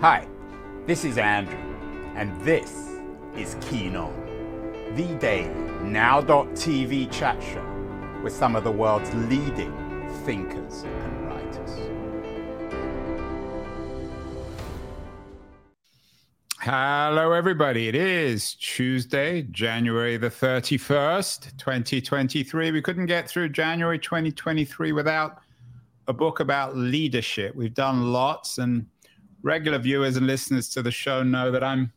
Hi, this is Andrew, and this is Keen On, the daily now.tv chat show with some of the world's leading thinkers and writers. Hello, everybody. It is Tuesday, January the 31st, 2023. We couldn't get through January 2023 without a book about leadership. We've done lots, and regular viewers and listeners to the show know that I'm,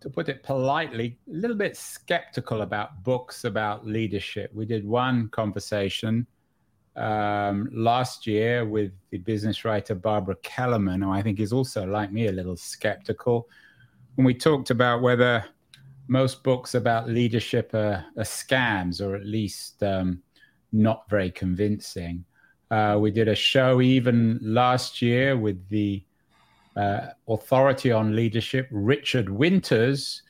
to put it politely, a little bit skeptical about books about leadership. We did one conversation um, last year with the business writer Barbara Kellerman, who I think is also, like me, a little skeptical. When we talked about whether most books about leadership are, are scams or at least um, not very convincing. Uh, we did a show even last year with the uh, authority on leadership, Richard Winters,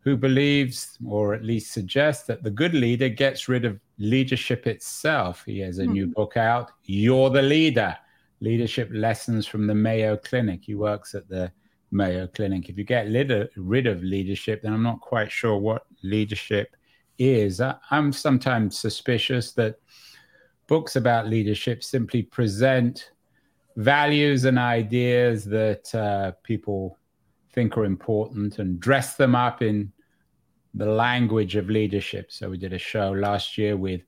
who believes, or at least suggests, that the good leader gets rid of leadership itself. He has a mm-hmm. new hmm. book out, You're the Leader Leadership Lessons from the Mayo Clinic. He works at the Mayo Clinic. If you get rid of leadership, then I'm not quite sure what leadership is. I, I'm sometimes suspicious that books about leadership simply present values and ideas that uh, people think are important and dress them up in the language of leadership. So we did a show last year with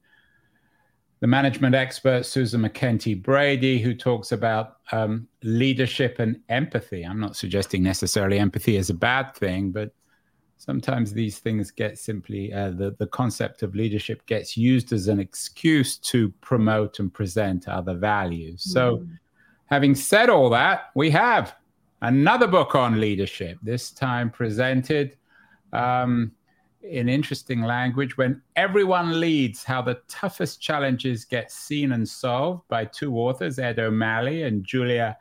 the management expert Susan MacKenty Brady, who talks about um, leadership and empathy. I'm not suggesting necessarily empathy is a bad thing, but sometimes these things get simply uh, the the concept of leadership gets used as an excuse to promote and present other values. So mm Having said all that, we have another book on leadership, this time presented um, in interesting language when everyone leads how the toughest challenges get seen and solved by two authors ed o'malley and julia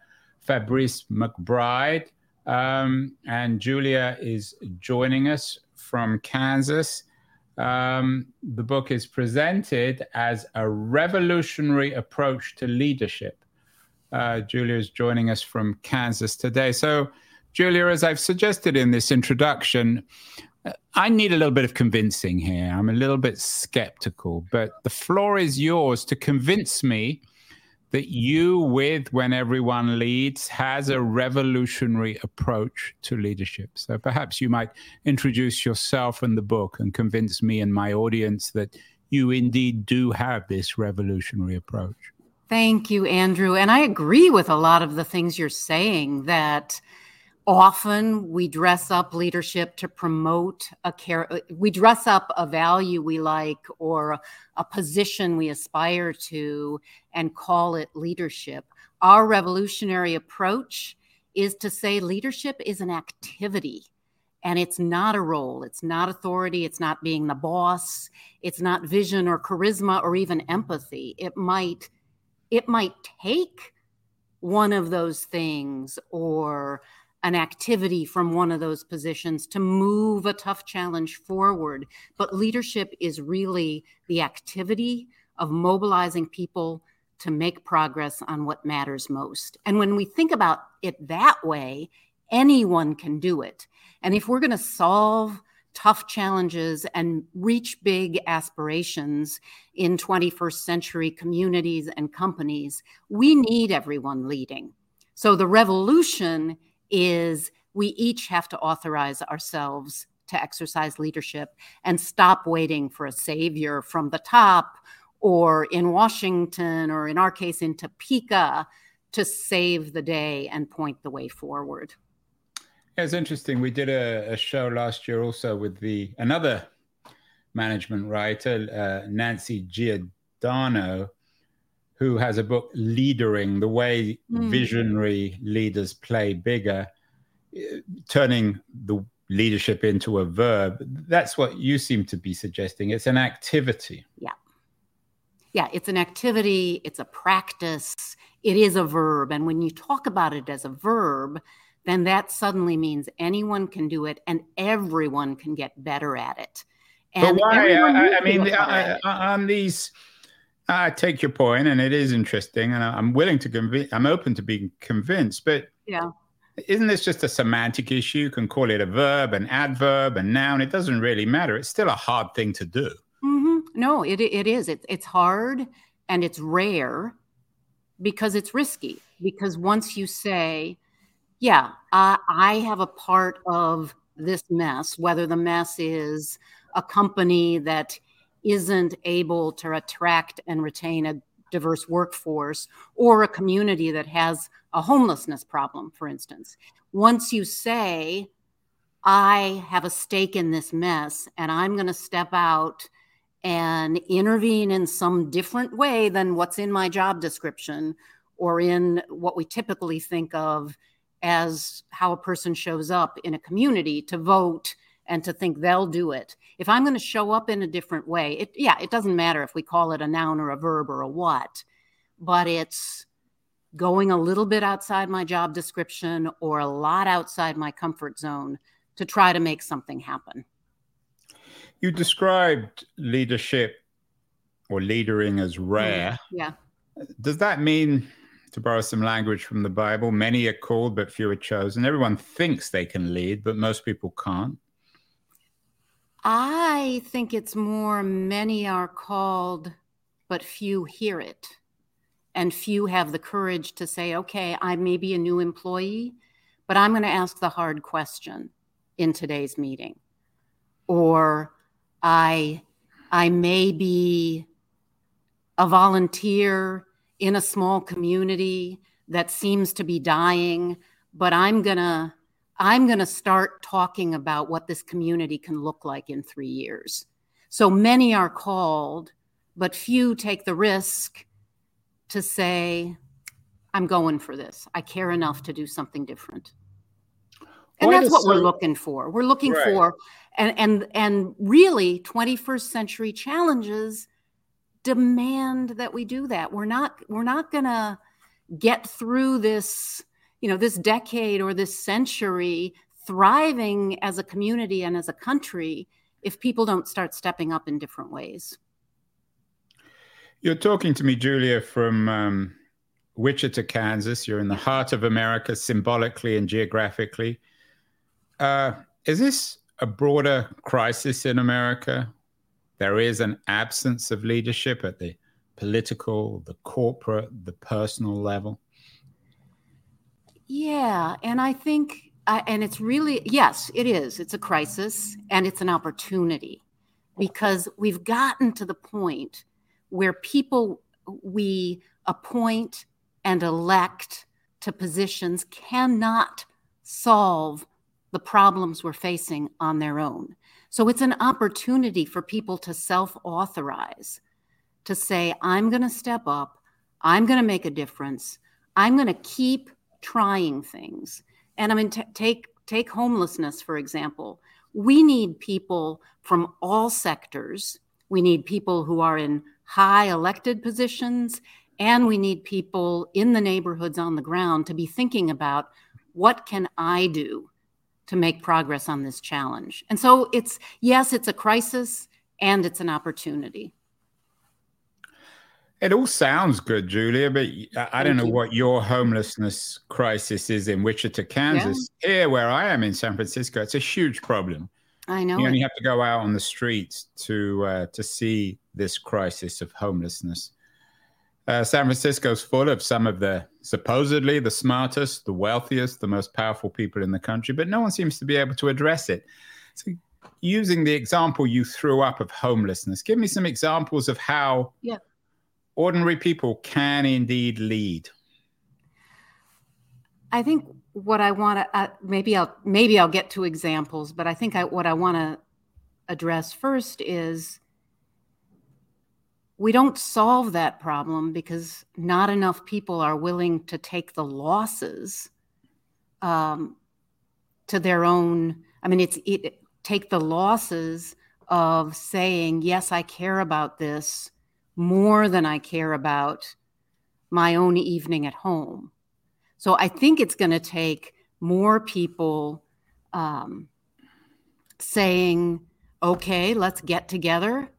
fabris mcbride. Um, and julia is joining us from kansas. Um, the book is presented as a revolutionary approach to leadership uh, Julia is joining us from Kansas today. So, Julia, as I've suggested in this introduction, uh, I need a little bit of convincing here. I'm a little bit skeptical, but the floor is yours to convince me that you, with When Everyone Leads, has a revolutionary approach to leadership. So perhaps you might introduce yourself and the book and convince me and my audience that you indeed do have this revolutionary approach. Thank you, Andrew. And I agree with a lot of the things you're saying that often we dress up leadership to promote a care uh, we dress up a value we like or a position we aspire to and call it leadership. Our revolutionary approach is to say leadership is an activity and it's not a role. It's not authority. It's not being the boss. It's not vision or charisma or even empathy. It might it might take one of those things or an activity from one of those positions to move a tough challenge forward. But leadership is really the activity of mobilizing people to make progress on what matters most. And when we think about it that way, anyone can do it. And if we're going to solve tough challenges and reach big aspirations in 21st century communities and companies, we need everyone leading. So the revolution is we each have to authorize ourselves to exercise leadership and stop waiting for a savior from the top or in Washington or in our case in Topeka to save the day and point the way forward. Yeah, it's interesting. We did a, a, show last year also with the another management writer, uh, Nancy Giordano, who has a book, Leadering, the way mm. visionary leaders play bigger, uh, turning the leadership into a verb. That's what you seem to be suggesting. It's an activity. Yeah. Yeah, it's an activity, it's a practice, it is a verb. And when you talk about it as a verb, then that suddenly means anyone can do it and everyone can get better at it. And but why? I, I, mean, I, on these, I take your point, and it is interesting, and I'm willing to convince. I'm open to being convinced, but yeah, Isn't this just a semantic issue? You can call it a verb, an adverb, a noun. It doesn't really matter. It's still a hard thing to do. Mm-hmm. No, it, it is. It, it's hard and it's rare because it's risky. Because once you say, yeah, I, I have a part of this mess, whether the mess is a company that isn't able to attract and retain a diverse workforce or a community that has a homelessness problem, for instance. Once you say, I have a stake in this mess and I'm going to step out and intervene in some different way than what's in my job description or in what we typically think of as how a person shows up in a community to vote and to think they'll do it. If I'm going to show up in a different way, it yeah, it doesn't matter if we call it a noun or a verb or a what, but it's going a little bit outside my job description or a lot outside my comfort zone to try to make something happen. You described leadership or leadering as rare. Yeah. Does that mean, to borrow some language from the Bible, many are called but few are chosen? Everyone thinks they can lead, but most people can't. I think it's more many are called, but few hear it. And few have the courage to say, okay, I may be a new employee, but I'm going to ask the hard question in today's meeting. Or I I may be a volunteer in a small community that seems to be dying, but I'm going to I'm going to start talking about what this community can look like in 3 years. So many are called, but few take the risk to say I'm going for this. I care enough to do something different. And Why that's what we're looking for. We're looking right. for and and and really 21st century challenges demand that we do that. We're not we're not going to get through this you know this decade or this century thriving as a community and as a country if people don't start stepping up in different ways. You're talking to me julia from um, wichita kansas. You're in the heart of america symbolically and geographically. Uh, is this a broader crisis in America. There is an absence of leadership at the political, the corporate, the personal level. Yeah, and I think, uh, and it's really, yes, it is. It's a crisis and it's an opportunity because we've gotten to the point where people we appoint and elect to positions cannot solve the problems we're facing on their own. So it's an opportunity for people to self authorize, to say, I'm going to step up, I'm going to make a difference, I'm going to keep trying things. And I mean, t- take, take homelessness, for example. We need people from all sectors. We need people who are in high elected positions, and we need people in the neighborhoods on the ground to be thinking about what can I do to make progress on this challenge. And so it's, yes, it's a crisis and it's an opportunity. It all sounds good, Julia, but I don't know what your homelessness crisis is in Wichita, Kansas. Yeah. Here, where I am in San Francisco, it's a huge problem. I know. You only have to go out on the streets to uh, to see this crisis of homelessness. Uh, San Francisco's full of some of the supposedly the smartest, the wealthiest, the most powerful people in the country, but no one seems to be able to address it. So, using the example you threw up of homelessness, give me some examples of how yeah. ordinary people can indeed lead. I think what I want to uh, maybe I'll maybe I'll get to examples, but I think I, what I want to address first is we don't solve that problem because not enough people are willing to take the losses um, to their own. I mean, it's it, take the losses of saying, yes, I care about this more than I care about my own evening at home. So I think it's going to take more people um, saying, okay, let's get together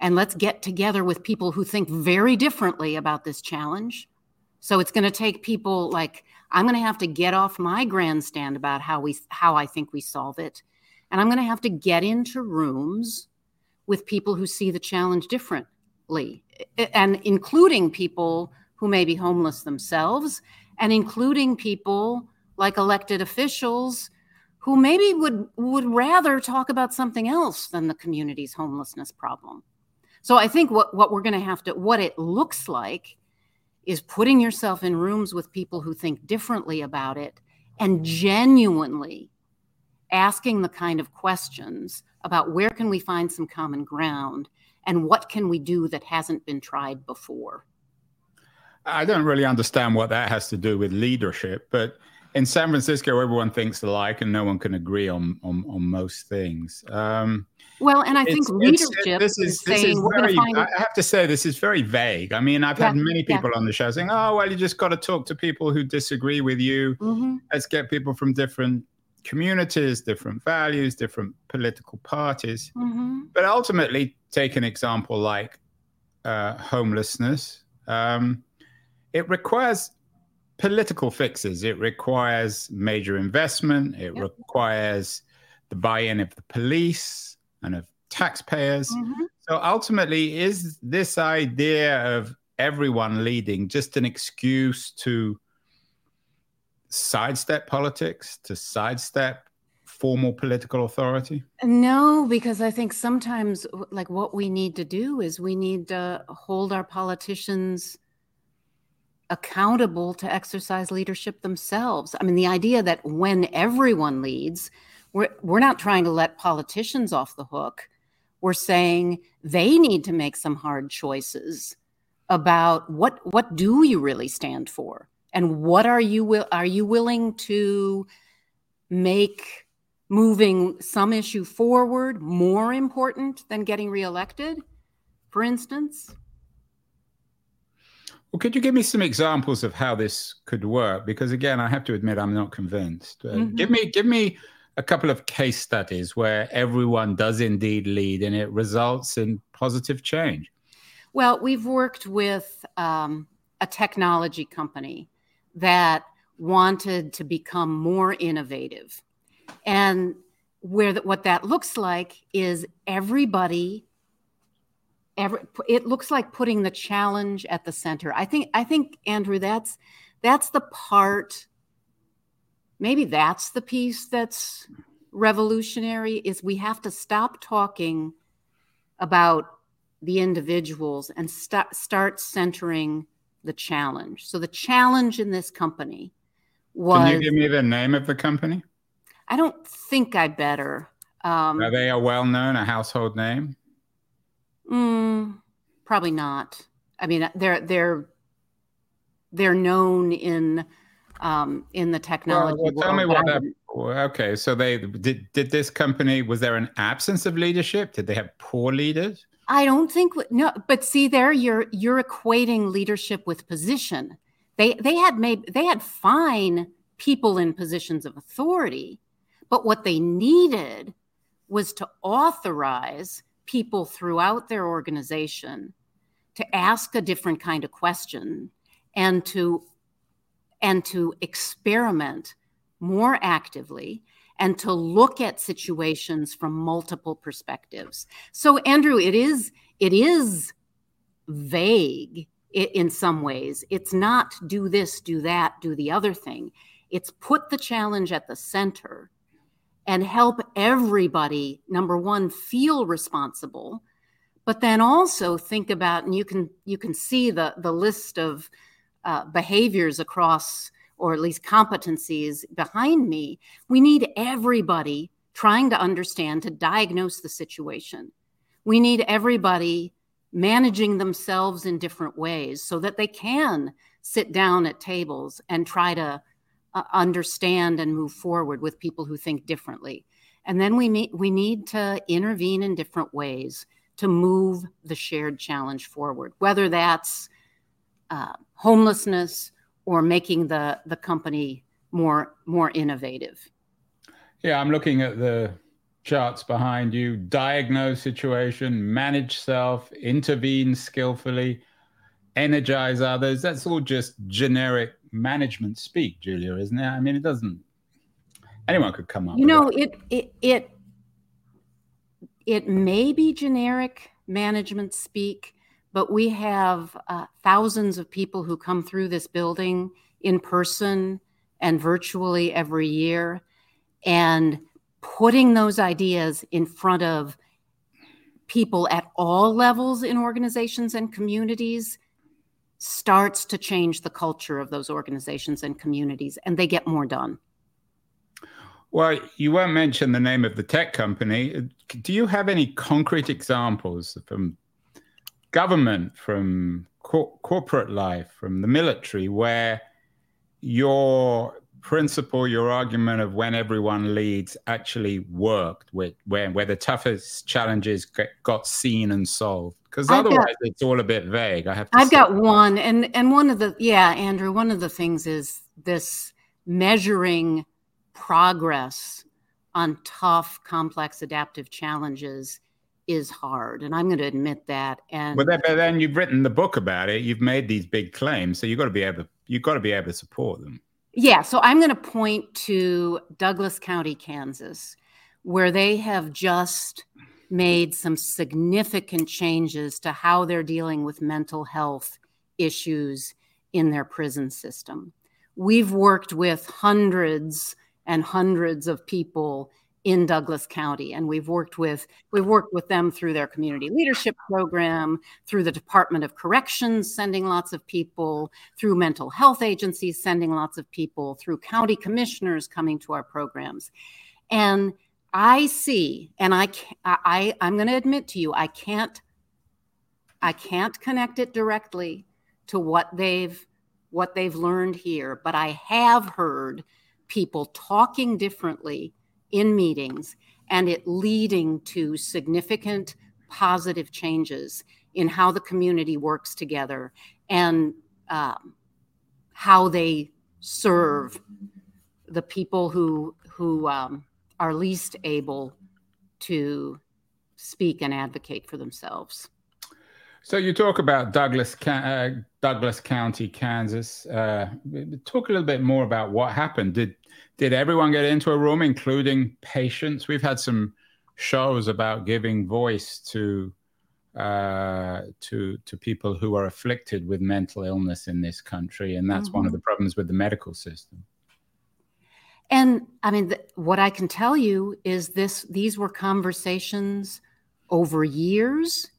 and let's get together with people who think very differently about this challenge So it's going to take people like I'm going to have to get off my grandstand about how we how I think we solve it, and I'm going to have to get into rooms with people who see the challenge differently, and including people who may be homeless themselves, and including people like elected officials who maybe would would rather talk about something else than the community's homelessness problem. So I think what what we're going to have to what it looks like is putting yourself in rooms with people who think differently about it and genuinely asking the kind of questions about where can we find some common ground and what can we do that hasn't been tried before. I don't really understand what that has to do with leadership, but in San Francisco, everyone thinks alike, and no one can agree on on, on most things. Um, well, and I think leadership this is, is this saying is very. I have to say this is very vague. I mean, I've yeah, had many people yeah. on the show saying, "Oh, well, you just got to talk to people who disagree with you. Mm-hmm. Let's get people from different communities, different values, different political parties." Mm-hmm. But ultimately, take an example like uh, homelessness. Um, it requires political fixes. It requires major investment. It yep. requires the buy-in of the police and of taxpayers. Mm-hmm. So ultimately, is this idea of everyone leading just an excuse to sidestep politics, to sidestep formal political authority? No, because I think sometimes, like, what we need to do is we need to hold our politicians accountable to exercise leadership themselves. I mean, the idea that when everyone leads, we're, we're not trying to let politicians off the hook. We're saying they need to make some hard choices about what what do you really stand for and what are you will are you willing to make moving some issue forward more important than getting reelected for instance well, could you give me some examples of how this could work? Because again, I have to admit, I'm not convinced. Uh, mm-hmm. Give me, give me a couple of case studies where everyone does indeed lead and it results in positive change. Well, we've worked with um, a technology company that wanted to become more innovative, and where that what that looks like is everybody every, it looks like putting the challenge at the center. I think I think Andrew that's that's the part maybe that's the piece that's revolutionary is we have to stop talking about the individuals and st- start centering the challenge. So the challenge in this company was Can you give me the name of the company? I don't think I better. Um, Are they a well-known, a household name? Mm, probably not. I mean, they're they're they're known in um, in the technology. Well, well tell me what that. Okay, so they did. Did this company? Was there an absence of leadership? Did they have poor leaders? I don't think no. But see, there you're you're equating leadership with position. They they had made they had fine people in positions of authority, but what they needed was to authorize people throughout their organization to ask a different kind of question and to and to experiment more actively and to look at situations from multiple perspectives. So andrew it is it is vague in some ways. It's not do this do that do the other thing. It's put the challenge at the center and help everybody number one feel responsible but then also think about and you can you can see the the list of uh, behaviors across or at least competencies behind me we need everybody trying to understand to diagnose the situation we need everybody managing themselves in different ways so that they can sit down at tables and try to uh, understand and move forward with people who think differently. And then we meet, we need to intervene in different ways to move the shared challenge forward, whether that's uh, homelessness or making the, the company more more innovative. Yeah, I'm looking at the charts behind you. Diagnose situation, manage self, intervene skillfully, energize others. That's all just generic management speak, Julia, isn't it? I mean, it doesn't. Anyone could come up. You know, it it it it may be generic management speak, but we have uh, thousands of people who come through this building in person and virtually every year, and putting those ideas in front of people at all levels in organizations and communities starts to change the culture of those organizations and communities, and they get more done. Well, you won't mention the name of the tech company. Do you have any concrete examples from government, from cor- corporate life, from the military, where your principle, your argument of when everyone leads actually worked, where, where, where the toughest challenges get, got seen and solved? Because otherwise, got, it's all a bit vague. I have. I've say. got one, and and one of the yeah, Andrew. One of the things is this measuring progress on tough, complex, adaptive challenges is hard, and I'm going to admit that. And but then, but then you've written the book about it. You've made these big claims, so you've got to be able to you've got to be able to support them. Yeah, so I'm going to point to Douglas County, Kansas, where they have just made some significant changes to how they're dealing with mental health issues in their prison system. We've worked with hundreds and hundreds of people in Douglas County and we've worked with we've worked with them through their community leadership program through the Department of Corrections sending lots of people through mental health agencies sending lots of people through county commissioners coming to our programs. And I see, and I, I, I'm going to admit to you, I can't, I can't connect it directly to what they've, what they've learned here, but I have heard people talking differently in meetings and it leading to significant positive changes in how the community works together and um, how they serve the people who who um, are least able to speak and advocate for themselves. So you talk about Douglas, uh, Douglas County, Kansas. Uh, talk a little bit more about what happened. Did did everyone get into a room, including patients? We've had some shows about giving voice to uh, to to people who are afflicted with mental illness in this country, and that's mm-hmm. one of mm-hmm. the problems with the medical system. And I mean, th- what I can tell you is this: these were conversations over years,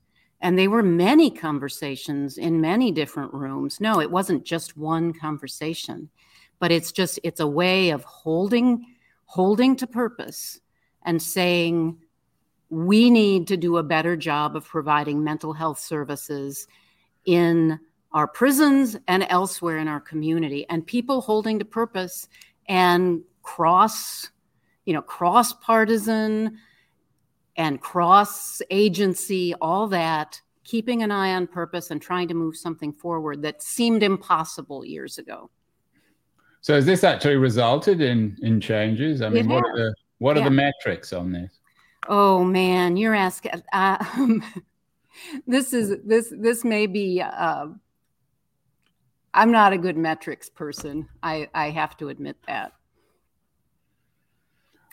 and they were many conversations in many different rooms. No, it wasn't just one conversation, but it's just it's a way of holding holding to purpose and saying we need to do a better job of providing mental health services in our prisons and elsewhere in our community and people holding to purpose and cross, you know, cross partisan and cross agency, all that, keeping an eye on purpose and trying to move something forward that seemed impossible years ago. So has this actually resulted in in changes? I mean, what are the what are yeah. the metrics on this? Oh man, you're asking. Uh, um, this is this this may be. Uh, I'm not a good metrics person. I I have to admit that.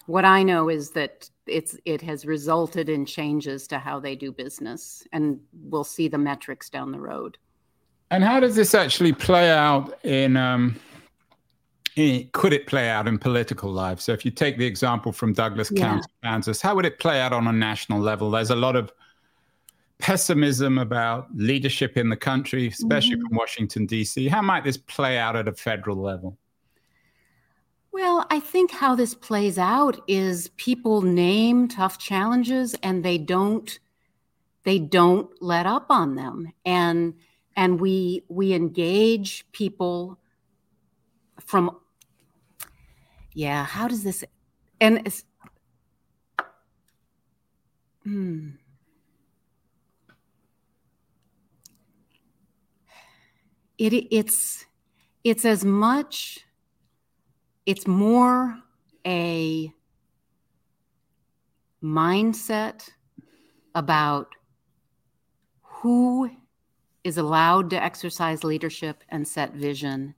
What I know is that it's it has resulted in changes to how they do business, and we'll see the metrics down the road. And how does this actually play out in? Um, in could it play out in political life? So, if you take the example from Douglas yeah. County, Kansas, how would it play out on a national level? There's a lot of pessimism about leadership in the country, especially mm-hmm. from Washington D.C. How might this play out at a federal level? Well, I think how this plays out is people name tough challenges and they don't they don't let up on them and and we we engage people from yeah how does this and it's, hmm. it it's it's as much it's more a mindset about who is allowed to exercise leadership and set vision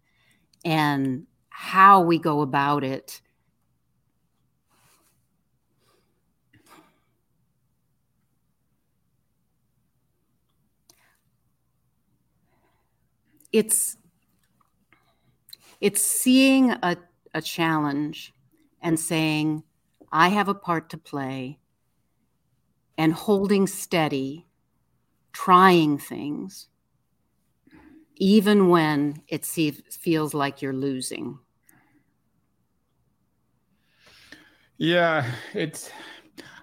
and how we go about it. It's it's seeing a, a challenge and saying i have a part to play and holding steady trying things even when it feels like you're losing. Yeah it's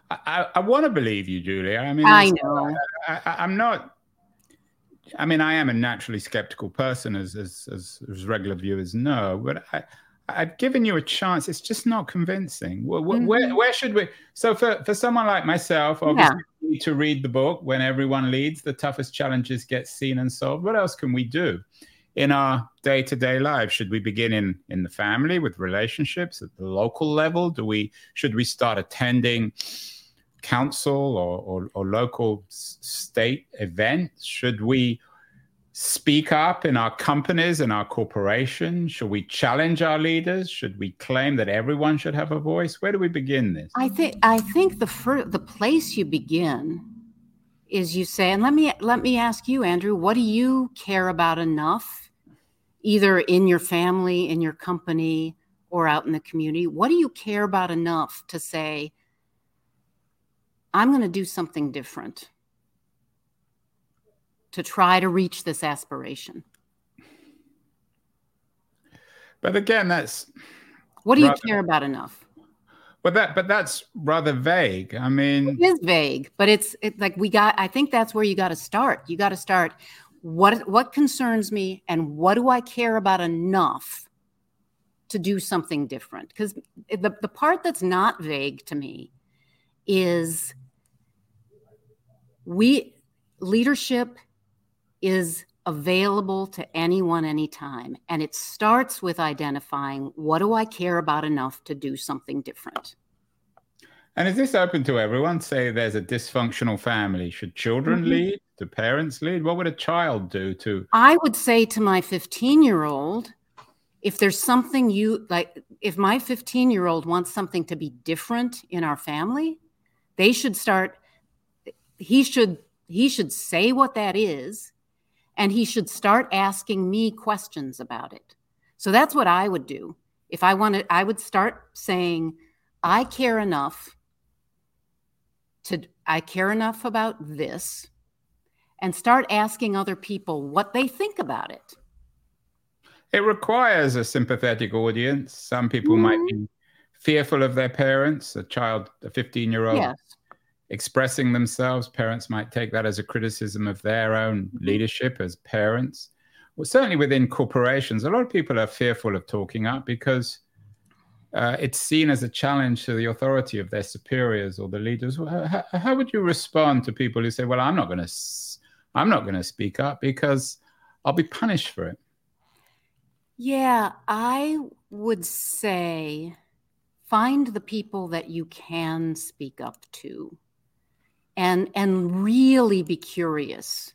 i, I want to believe you julia i mean i know. I, i'm not I mean, I am a naturally skeptical person, as as, as, as regular viewers know, but I, I've given you a chance. It's just not convincing. Where, mm-hmm. where, where, should we? So, for, for someone like myself, obviously, yeah. to read the book when everyone leads, the toughest challenges get seen and solved. What else can we do in our day to day lives? Should we begin in in the family with relationships at the local level? Do we should we start attending? council or, or, or local state events? Should we speak up in our companies and our corporations? Should we challenge our leaders? Should we claim that everyone should have a voice? Where do we begin this? I think I think the fir- the place you begin is you say, and let me let me ask you, Andrew, what do you care about enough, either in your family, in your company, or out in the community? What do you care about enough to say? I'm going to do something different to try to reach this aspiration. But again, that's what do you rather, care about enough? But that, but that's rather vague. I mean, it is vague, but it's it, like we got. I think that's where you got to start. You got to start. What what concerns me, and what do I care about enough to do something different? Because the the part that's not vague to me is we leadership is available to anyone anytime. And it starts with identifying what do i care about enough to do something different? And is this open to everyone? Say there's a dysfunctional family. Should children mm-hmm. lead? Do parents lead? What would a child do to i would say to my 15 year old if there's something you like if my 15 year old wants something to be different in our family they should start he should he should say what that is and he should start asking me questions about it. So that's what i would do. If i wanted i would start saying i care enough to i care enough about this and start asking other people what they think about it. It requires a sympathetic audience. Some people mm-hmm. might be fearful of their parents a child a 15 year old yes expressing themselves. Parents might take that as a criticism of their own mm-hmm. leadership as parents. Well, certainly within corporations, a lot of people are fearful of talking up because uh, it's seen as a challenge to the authority of their superiors or the leaders. How, how would you respond to people who say, "Well, I'm not going to, I'm not going to speak up because I'll be punished for it"? Yeah, I would say find the people that you can speak up to and and really be curious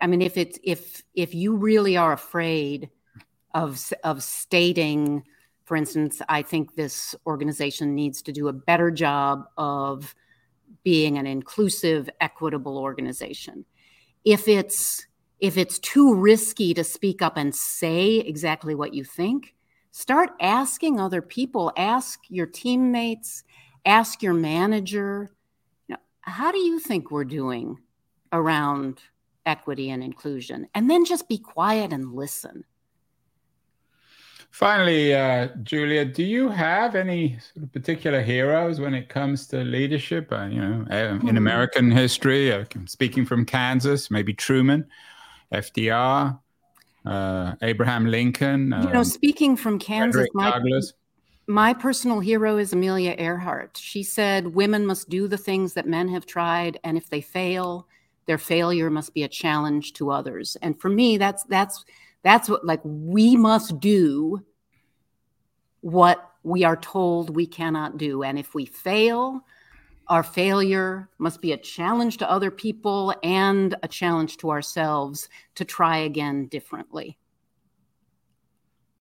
i mean if it's if if you really are afraid of of stating for instance i think this organization needs to do a better job of being an inclusive equitable organization. If it's if it's too risky to speak up and say exactly what you think start asking other people. Ask your teammates. Ask your manager how do you think we're doing around equity and inclusion? And then just be quiet and listen. Finally, uh, Julia, do you have any sort of particular heroes when it comes to leadership? Uh, you know, in hmm. American history, uh, speaking from Kansas, maybe Truman, FDR, uh, Abraham Lincoln. You know, um, speaking from Kansas, my, Douglas my personal hero is Amelia Earhart. She said women must do the things that men have tried, and if they fail, their failure must be a challenge to others. And for me, that's that's that's what like we must do what we are told we cannot do. And if we fail, Our failure must be a challenge to other people and a challenge to ourselves to try again differently.